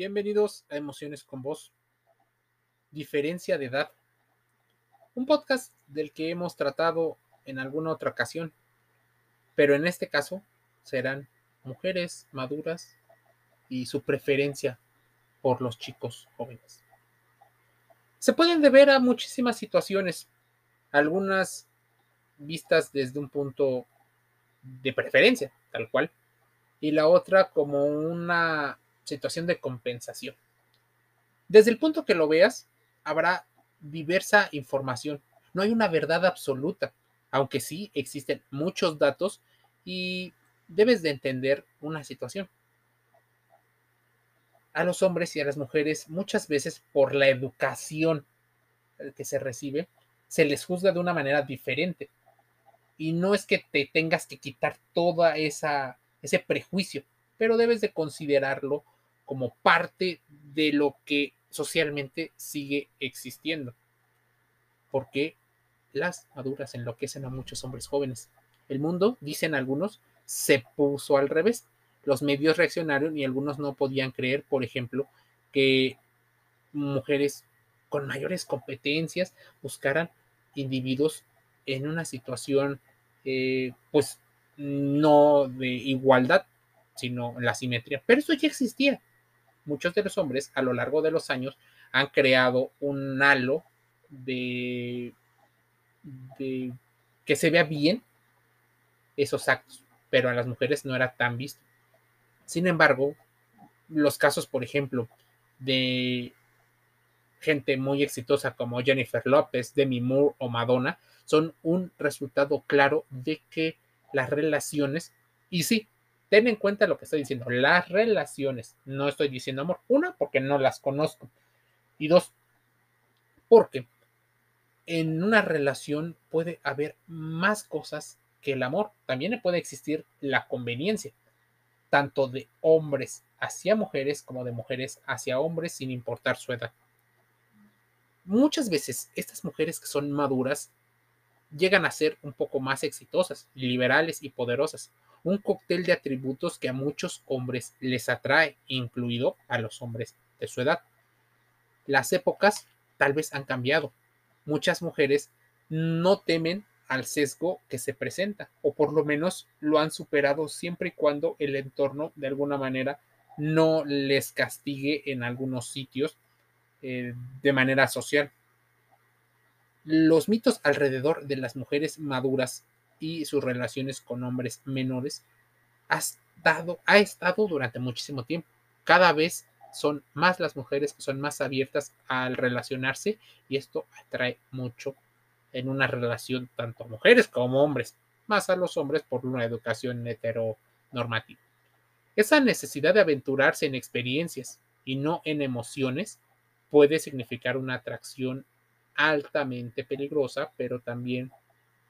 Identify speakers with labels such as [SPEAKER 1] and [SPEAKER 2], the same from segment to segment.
[SPEAKER 1] Bienvenidos a Emociones con Voz. Diferencia de edad. Un podcast del que hemos tratado en alguna otra ocasión, pero en este caso serán mujeres maduras y su preferencia por los chicos jóvenes. Se pueden deber a muchísimas situaciones, algunas vistas desde un punto de preferencia, tal cual, y la otra como una situación de compensación. Desde el punto que lo veas, habrá diversa información. No hay una verdad absoluta, aunque sí existen muchos datos y debes de entender una situación. A los hombres y a las mujeres muchas veces por la educación que se recibe, se les juzga de una manera diferente. Y no es que te tengas que quitar toda esa ese prejuicio, pero debes de considerarlo como parte de lo que socialmente sigue existiendo. Porque las maduras enloquecen a muchos hombres jóvenes. El mundo, dicen algunos, se puso al revés. Los medios reaccionaron y algunos no podían creer, por ejemplo, que mujeres con mayores competencias buscaran individuos en una situación eh, pues no de igualdad, sino la simetría. Pero eso ya existía. Muchos de los hombres a lo largo de los años han creado un halo de, que se vea bien esos actos, pero a las mujeres no era tan visto. Sin embargo, los casos, por ejemplo, de gente muy exitosa como Jennifer López, Demi Moore o Madonna, son un resultado claro de que las relaciones. Y sí, ten en cuenta lo que estoy diciendo, las relaciones. No estoy diciendo amor. Una, porque no las conozco. Y dos, porque en una relación puede haber más cosas que el amor. También puede existir la conveniencia, tanto de hombres hacia mujeres como de mujeres hacia hombres, sin importar su edad. Muchas veces estas mujeres que son maduras llegan a ser un poco más exitosas, liberales y poderosas. Un cóctel de atributos que a muchos hombres les atrae, incluido a los hombres de su edad. Las épocas tal vez han cambiado. Muchas mujeres no temen al sesgo que se presenta, o por lo menos lo han superado siempre y cuando el entorno de alguna manera no les castigue en algunos sitios eh, de manera social los mitos alrededor de las mujeres maduras y sus relaciones con hombres menores ha estado, ha estado durante muchísimo tiempo. Cada vez son más las mujeres que son más abiertas al relacionarse y esto atrae mucho en una relación tanto a mujeres como hombres, más a los hombres por una educación heteronormativa. Esa necesidad de aventurarse en experiencias y no en emociones puede significar una atracción altamente peligrosa, pero también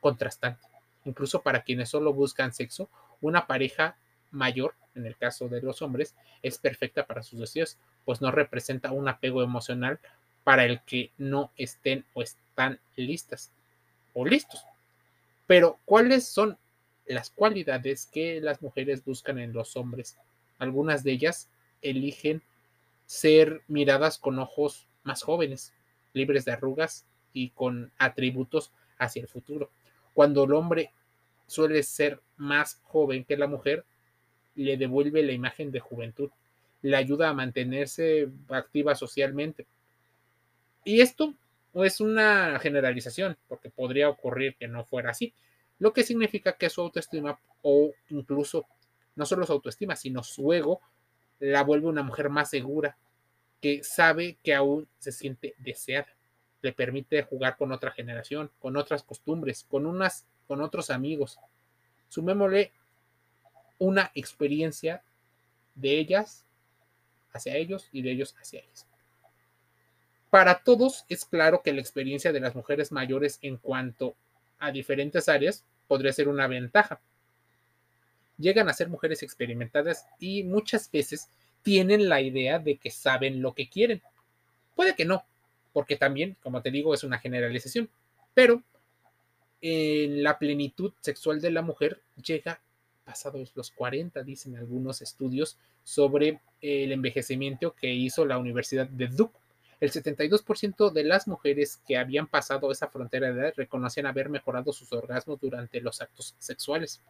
[SPEAKER 1] contrastante. Incluso para quienes solo buscan sexo, una pareja mayor, en el caso de los hombres, es perfecta para sus deseos, pues no representa un apego emocional para el que no estén o están listas o listos. Pero, ¿cuáles son las cualidades que las mujeres buscan en los hombres? Algunas de ellas eligen ser miradas con ojos más jóvenes, libres de arrugas y con atributos hacia el futuro. Cuando el hombre suele ser más joven que la mujer, le devuelve la imagen de juventud, le ayuda a mantenerse activa socialmente. Y esto es una generalización, porque podría ocurrir que no fuera así, lo que significa que su autoestima o incluso no solo su autoestima, sino su ego la vuelve una mujer más segura, que sabe que aún se siente deseada. Le permite jugar con otra generación, con otras costumbres, con, unas, con otros amigos. Sumémosle una experiencia de ellas hacia ellos y de ellos hacia ellas. Para todos es claro que la experiencia de las mujeres mayores en cuanto a diferentes áreas podría ser una ventaja. Llegan a ser mujeres experimentadas y muchas veces tienen la idea de que saben lo que quieren. Puede que no, porque también, como te digo, es una generalización, pero en la plenitud sexual de la mujer llega pasados los 40, dicen algunos estudios, sobre el envejecimiento que hizo la Universidad de Duke. El 72% de las mujeres que habían pasado esa frontera de edad reconocían haber mejorado sus orgasmos durante los actos sexuales.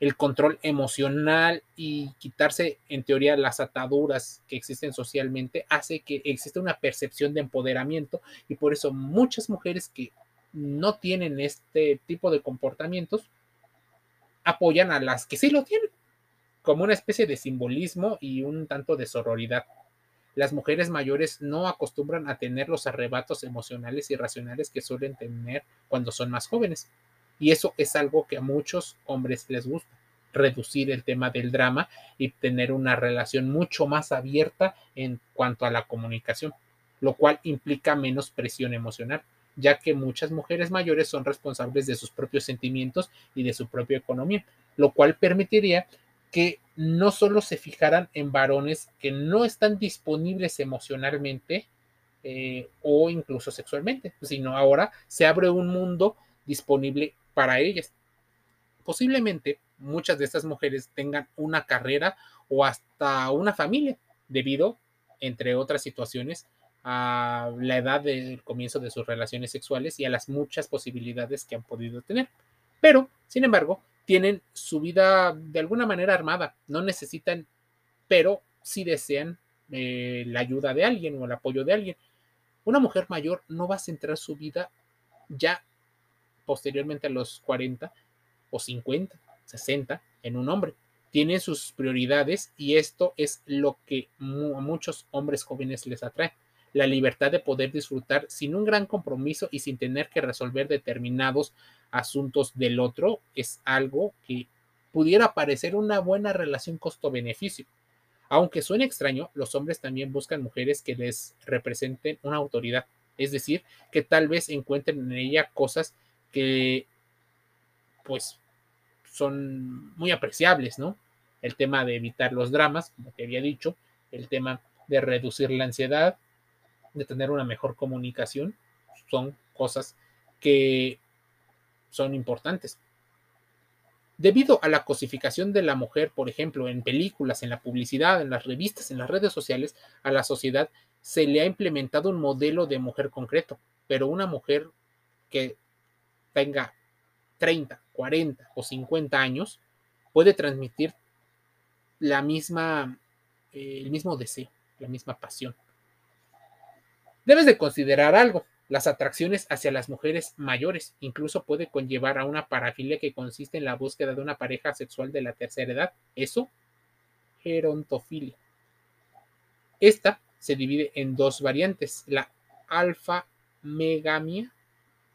[SPEAKER 1] El control emocional y quitarse, en teoría, las ataduras que existen socialmente hace que exista una percepción de empoderamiento y por eso muchas mujeres que no tienen este tipo de comportamientos apoyan a las que sí lo tienen, como una especie de simbolismo y un tanto de sororidad. Las mujeres mayores no acostumbran a tener los arrebatos emocionales y racionales que suelen tener cuando son más jóvenes. Y eso es algo que a muchos hombres les gusta, reducir el tema del drama y tener una relación mucho más abierta en cuanto a la comunicación, lo cual implica menos presión emocional ya que muchas mujeres mayores son responsables de sus propios sentimientos y de su propia economía, lo cual permitiría que no solo se fijaran en varones que no están disponibles emocionalmente eh, o incluso sexualmente, sino ahora se abre un mundo disponible para ellas. Posiblemente muchas de estas mujeres tengan una carrera o hasta una familia debido, entre otras situaciones, a la edad del comienzo de sus relaciones sexuales y a las muchas posibilidades que han podido tener. Pero, sin embargo, tienen su vida de alguna manera armada, no necesitan, pero sí desean eh, la ayuda de alguien o el apoyo de alguien. Una mujer mayor no va a centrar su vida ya posteriormente a los 40 o 50, 60 en un hombre. Tiene sus prioridades y esto es lo que a muchos hombres jóvenes les atrae la libertad de poder disfrutar sin un gran compromiso y sin tener que resolver determinados asuntos del otro es algo que pudiera parecer una buena relación costo-beneficio. Aunque suene extraño, los hombres también buscan mujeres que les representen una autoridad, es decir, que tal vez encuentren en ella cosas que pues son muy apreciables, ¿no? El tema de evitar los dramas, como te había dicho, el tema de reducir la ansiedad, de tener una mejor comunicación, son cosas que son importantes. Debido a la cosificación de la mujer, por ejemplo, en películas, en la publicidad, en las revistas, en las redes sociales, a la sociedad se le ha implementado un modelo de mujer concreto, pero una mujer que tenga 30, 40 o 50 años puede transmitir la misma, eh, el mismo deseo, la misma pasión. Debes de considerar algo. Las atracciones hacia las mujeres mayores incluso puede conllevar a una parafilia que consiste en la búsqueda de una pareja sexual de la tercera edad. Eso, gerontofilia. Esta se divide en dos variantes. La alfa megamia,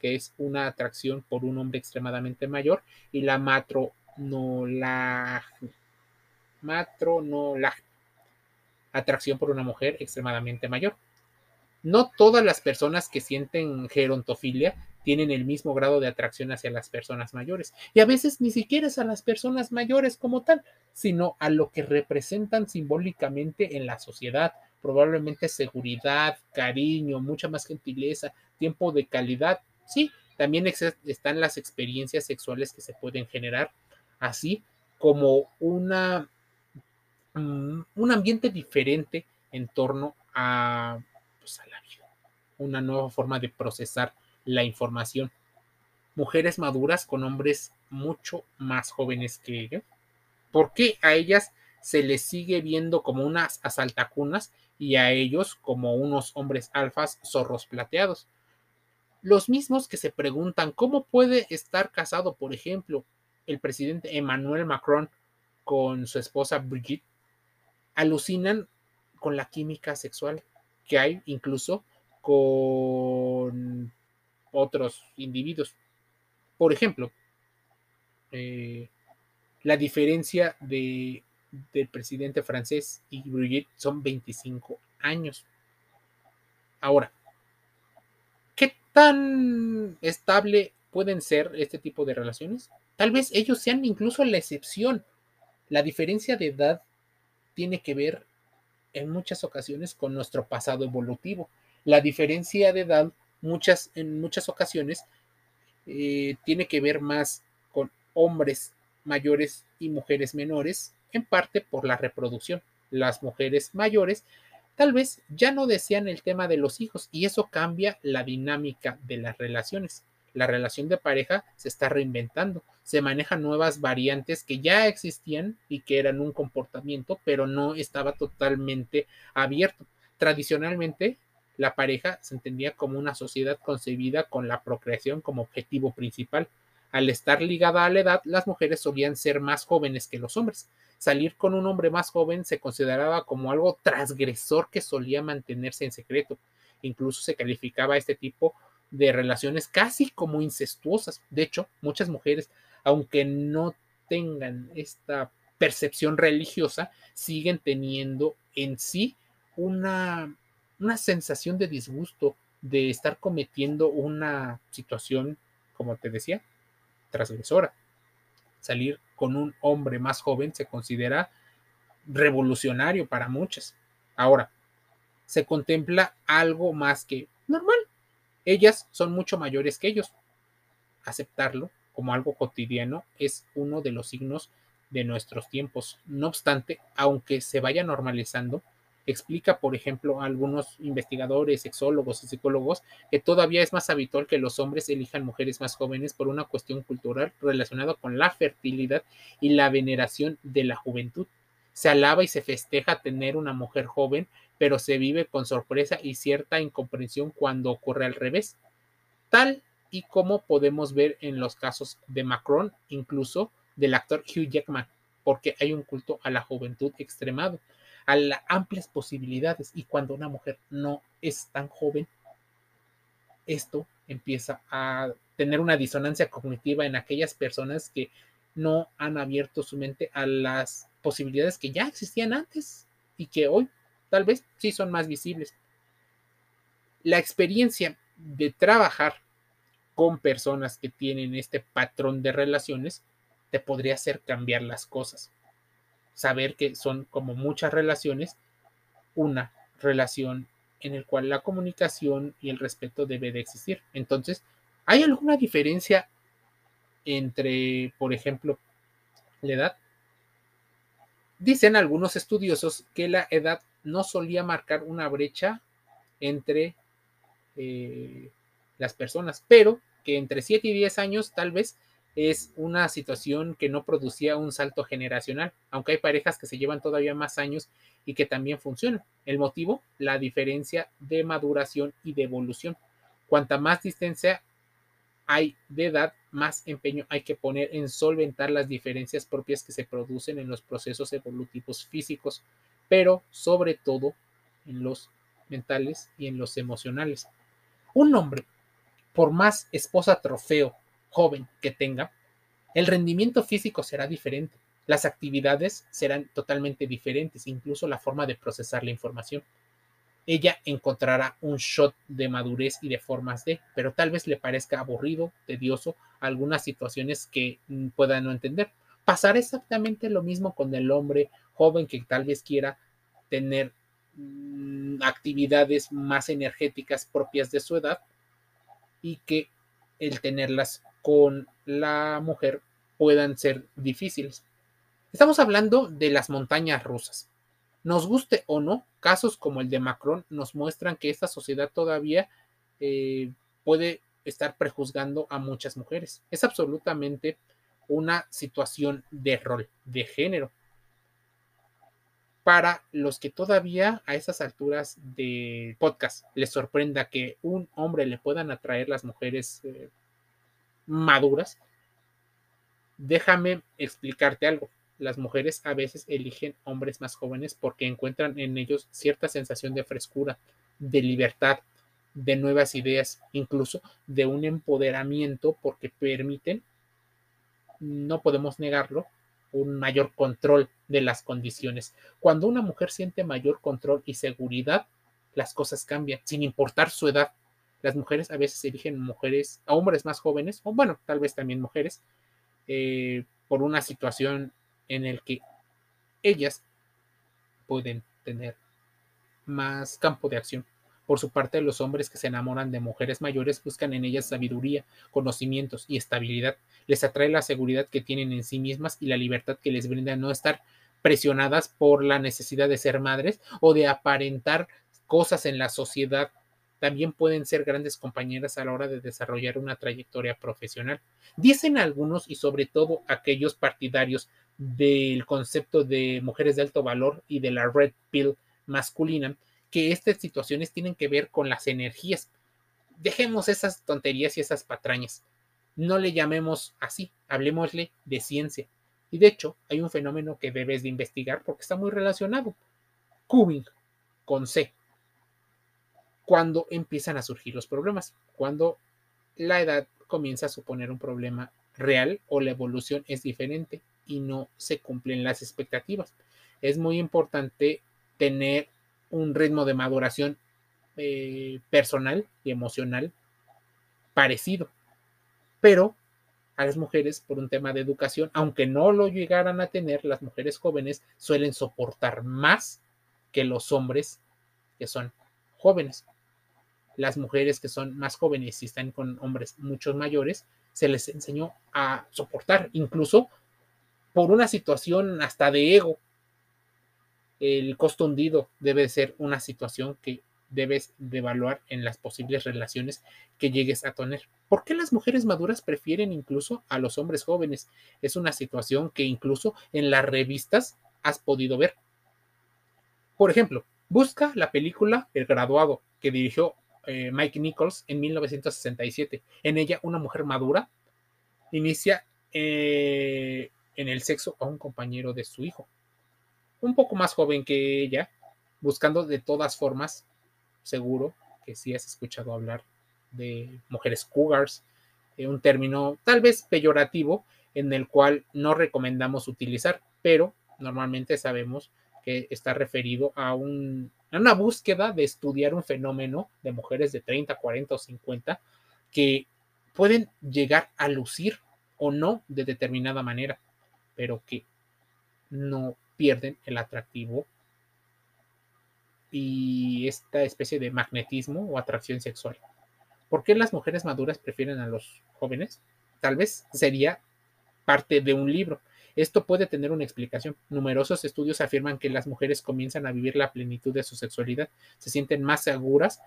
[SPEAKER 1] que es una atracción por un hombre extremadamente mayor, y la matronolagnia. Matronolagnia. Atracción por una mujer extremadamente mayor. No todas las personas que sienten gerontofilia tienen el mismo grado de atracción hacia las personas mayores. Y a veces ni siquiera es a las personas mayores como tal, sino a lo que representan simbólicamente en la sociedad. Probablemente seguridad, cariño, mucha más gentileza, tiempo de calidad. Sí, también están las experiencias sexuales que se pueden generar, así como una, mm, un ambiente diferente en torno a una nueva forma de procesar la información. Mujeres maduras con hombres mucho más jóvenes que ellos. ¿Por qué a ellas se les sigue viendo como unas asaltacunas y a ellos como unos hombres alfas zorros plateados? Los mismos que se preguntan cómo puede estar casado, por ejemplo, el presidente Emmanuel Macron con su esposa Brigitte, alucinan con la química sexual que hay incluso con otros individuos. Por ejemplo, eh, la diferencia de, del presidente francés y Brigitte son 25 años. Ahora, ¿qué tan estable pueden ser este tipo de relaciones? Tal vez ellos sean incluso la excepción. La diferencia de edad tiene que ver en muchas ocasiones con nuestro pasado evolutivo. La diferencia de edad muchas, en muchas ocasiones eh, tiene que ver más con hombres mayores y mujeres menores, en parte por la reproducción. las mujeres mayores tal vez ya no desean el tema de los hijos y eso cambia la dinámica de las relaciones. La relación de pareja se está reinventando, se manejan nuevas variantes que ya existían y que eran un comportamiento, pero no estaba totalmente abierto. Tradicionalmente, la pareja se entendía como una sociedad concebida con la procreación como objetivo principal. Al estar ligada a la edad, las mujeres solían ser más jóvenes que los hombres salir con un hombre más joven se consideraba como algo transgresor que solía mantenerse en secreto. Incluso se calificaba este tipo de relaciones casi como incestuosas. De hecho, muchas mujeres, aunque no tengan esta percepción religiosa, siguen teniendo en sí una, una sensación de disgusto de estar cometiendo una situación, como te decía, transgresora. Salir con un hombre más joven se considera revolucionario para muchas. Ahora, se contempla algo más que normal. Ellas son mucho mayores que ellos. Aceptarlo como algo cotidiano es uno de los signos de nuestros tiempos. No obstante, aunque se vaya normalizando, explica, por ejemplo, a algunos investigadores, sexólogos y psicólogos que todavía es más habitual que los hombres elijan mujeres más jóvenes por una cuestión cultural relacionada con la fertilidad y la veneración de la juventud. Se alaba y se festeja tener una mujer joven, pero se vive con sorpresa y cierta incomprensión cuando ocurre al revés, tal y como podemos ver en los casos de Macron, incluso del actor Hugh Jackman, porque hay un culto a la juventud extremado a las amplias posibilidades. Y cuando una mujer no es tan joven, esto empieza a tener una disonancia cognitiva en aquellas personas que no han abierto su mente a las posibilidades que ya existían antes y que hoy tal vez sí son más visibles. La experiencia de trabajar con personas que tienen este patrón de relaciones te podría hacer cambiar las cosas saber que son como muchas relaciones, una relación en el cual la comunicación y el respeto debe de existir. Entonces, ¿hay alguna diferencia entre, por ejemplo, la edad? Dicen algunos estudiosos que la edad no solía marcar una brecha entre eh, las personas, pero que entre 7 y 10 años tal vez es una situación que no producía un salto generacional, aunque hay parejas que se llevan todavía más años y que también funcionan. El motivo, la diferencia de maduración y de evolución. Cuanta más distancia hay de edad, más empeño hay que poner en solventar las diferencias propias que se producen en los procesos evolutivos físicos, pero sobre todo en los mentales y en los emocionales. Un hombre, por más esposa trofeo joven que tenga, el rendimiento físico será diferente, las actividades serán totalmente diferentes, incluso la forma de procesar la información. Ella encontrará un shot de madurez y de formas de, pero tal vez le parezca aburrido, tedioso, algunas situaciones que mm, pueda no entender. Pasará exactamente lo mismo con el hombre joven que tal vez quiera tener mm, actividades más energéticas propias de su edad y que el tenerlas con la mujer puedan ser difíciles. Estamos hablando de las montañas rusas. Nos guste o no, casos como el de Macron nos muestran que esta sociedad todavía eh, puede estar prejuzgando a muchas mujeres. Es absolutamente una situación de rol, de género. Para los que todavía a esas alturas de podcast les sorprenda que un hombre le puedan atraer las mujeres eh, maduras, déjame explicarte algo. Las mujeres a veces eligen hombres más jóvenes porque encuentran en ellos cierta sensación de frescura, de libertad, de nuevas ideas, incluso de un empoderamiento porque permiten, no podemos negarlo, un mayor control de las condiciones. Cuando una mujer siente mayor control y seguridad, las cosas cambian, sin importar su edad. Las mujeres a veces eligen mujeres, a hombres más jóvenes, o bueno, tal vez también mujeres, eh, por una situación en el que ellas pueden tener más campo de acción. Por su parte, los hombres que se enamoran de mujeres mayores buscan en ellas sabiduría, conocimientos y estabilidad. Les atrae la seguridad que tienen en sí mismas y la libertad que les brinda no estar presionadas por la necesidad de ser madres o de aparentar cosas en la sociedad también pueden ser grandes compañeras a la hora de desarrollar una trayectoria profesional. Dicen algunos y sobre todo aquellos partidarios del concepto de mujeres de alto valor y de la red pill masculina que estas situaciones tienen que ver con las energías. Dejemos esas tonterías y esas patrañas. No le llamemos así, hablemosle de ciencia. Y de hecho, hay un fenómeno que debes de investigar porque está muy relacionado. Cubing con C cuando empiezan a surgir los problemas, cuando la edad comienza a suponer un problema real o la evolución es diferente y no se cumplen las expectativas. Es muy importante tener un ritmo de maduración eh, personal y emocional parecido, pero a las mujeres por un tema de educación, aunque no lo llegaran a tener, las mujeres jóvenes suelen soportar más que los hombres que son jóvenes las mujeres que son más jóvenes y están con hombres muchos mayores, se les enseñó a soportar, incluso por una situación hasta de ego. El costo hundido debe ser una situación que debes de evaluar en las posibles relaciones que llegues a tener. ¿Por qué las mujeres maduras prefieren incluso a los hombres jóvenes? Es una situación que incluso en las revistas has podido ver. Por ejemplo, busca la película El graduado que dirigió eh, Mike Nichols en 1967. En ella, una mujer madura inicia eh, en el sexo a un compañero de su hijo, un poco más joven que ella, buscando de todas formas, seguro que si has escuchado hablar de mujeres cougars, eh, un término tal vez peyorativo en el cual no recomendamos utilizar, pero normalmente sabemos que está referido a un en una búsqueda de estudiar un fenómeno de mujeres de 30, 40 o 50 que pueden llegar a lucir o no de determinada manera, pero que no pierden el atractivo y esta especie de magnetismo o atracción sexual. ¿Por qué las mujeres maduras prefieren a los jóvenes? Tal vez sería parte de un libro, esto puede tener una explicación. Numerosos estudios afirman que las mujeres comienzan a vivir la plenitud de su sexualidad, se sienten más seguras,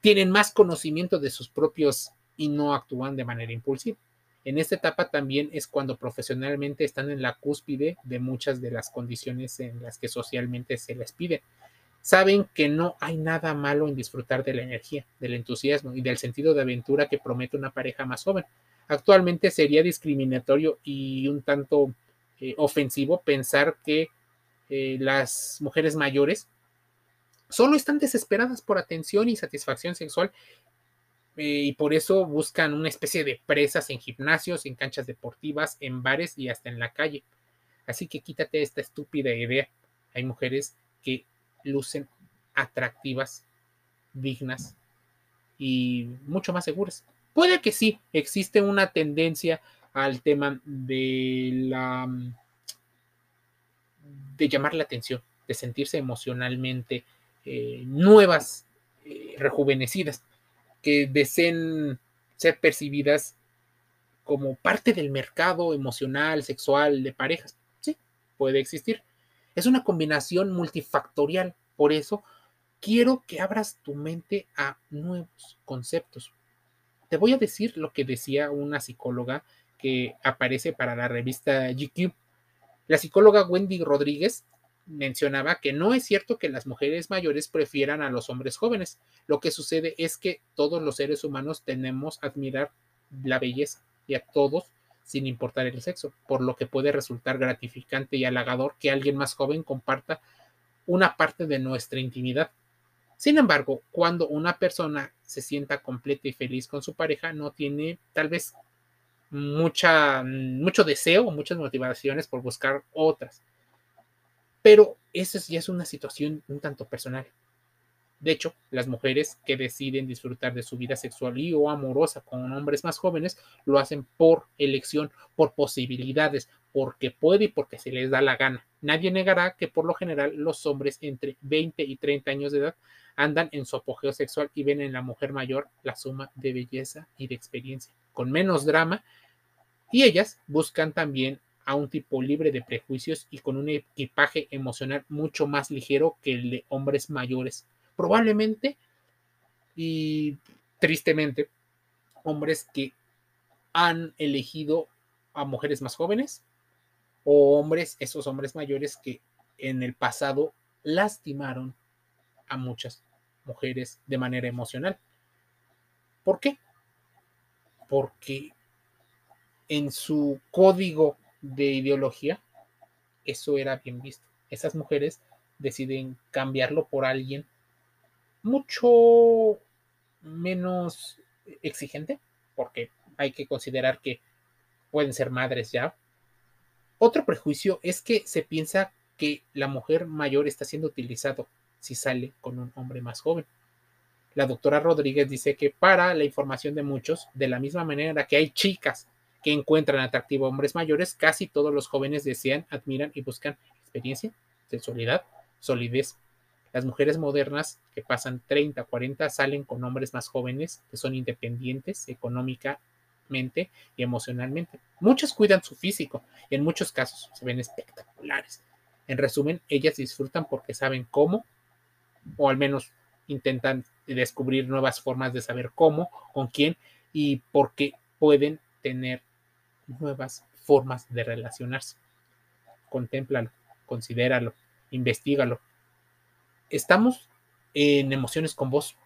[SPEAKER 1] tienen más conocimiento de sus propios y no actúan de manera impulsiva. En esta etapa también es cuando profesionalmente están en la cúspide de muchas de las condiciones en las que socialmente se les pide. Saben que no hay nada malo en disfrutar de la energía, del entusiasmo y del sentido de aventura que promete una pareja más joven. Actualmente sería discriminatorio y un tanto eh, ofensivo pensar que eh, las mujeres mayores solo están desesperadas por atención y satisfacción sexual eh, y por eso buscan una especie de presas en gimnasios, en canchas deportivas, en bares y hasta en la calle. Así que quítate esta estúpida idea. Hay mujeres que lucen atractivas, dignas y mucho más seguras. Puede que sí, existe una tendencia al tema de la de llamar la atención, de sentirse emocionalmente eh, nuevas, eh, rejuvenecidas, que deseen ser percibidas como parte del mercado emocional, sexual, de parejas. Sí, puede existir. Es una combinación multifactorial. Por eso quiero que abras tu mente a nuevos conceptos. Te voy a decir lo que decía una psicóloga que aparece para la revista GQ. La psicóloga Wendy Rodríguez mencionaba que no es cierto que las mujeres mayores prefieran a los hombres jóvenes. Lo que sucede es que todos los seres humanos tenemos a admirar la belleza y a todos sin importar el sexo, por lo que puede resultar gratificante y halagador que alguien más joven comparta una parte de nuestra intimidad. Sin embargo, cuando una persona se sienta completa y feliz con su pareja, no tiene tal vez mucha, mucho deseo muchas motivaciones por buscar otras. Pero esa ya es una situación un tanto personal. De hecho, las mujeres que deciden disfrutar de su vida sexual y o amorosa con hombres más jóvenes lo hacen por elección, por posibilidades, porque puede y porque se les da la gana. Nadie negará que por lo general los hombres entre 20 y 30 años de edad andan en su apogeo sexual y ven en la mujer mayor la suma de belleza y de experiencia, con menos drama y ellas buscan también a un tipo libre de prejuicios y con un equipaje emocional mucho más ligero que el de hombres mayores. Probablemente y tristemente, hombres que han elegido a mujeres más jóvenes o hombres, esos hombres mayores que en el pasado lastimaron a muchas mujeres de manera emocional. ¿Por qué? Porque en su código de ideología eso era bien visto. Esas mujeres deciden cambiarlo por alguien mucho menos exigente, porque hay que considerar que pueden ser madres ya. Otro prejuicio es que se piensa que la mujer mayor está siendo utilizado si sale con un hombre más joven. La doctora Rodríguez dice que para la información de muchos, de la misma manera que hay chicas que encuentran atractivo a hombres mayores, casi todos los jóvenes desean, admiran y buscan experiencia, sensualidad, solidez. Las mujeres modernas que pasan 30, 40 salen con hombres más jóvenes que son independientes económicamente y emocionalmente. Muchos cuidan su físico y en muchos casos se ven espectaculares. En resumen, ellas disfrutan porque saben cómo, o al menos intentan descubrir nuevas formas de saber cómo, con quién y porque pueden tener nuevas formas de relacionarse. Contémplalo, considéralo, investigalo. Estamos en Emociones con Voz.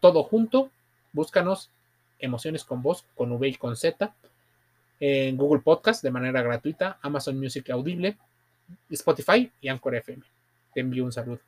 [SPEAKER 1] Todo junto, búscanos Emociones con Voz, con V y con Z, en Google Podcast de manera gratuita, Amazon Music Audible, Spotify y Anchor FM. Te envío un saludo.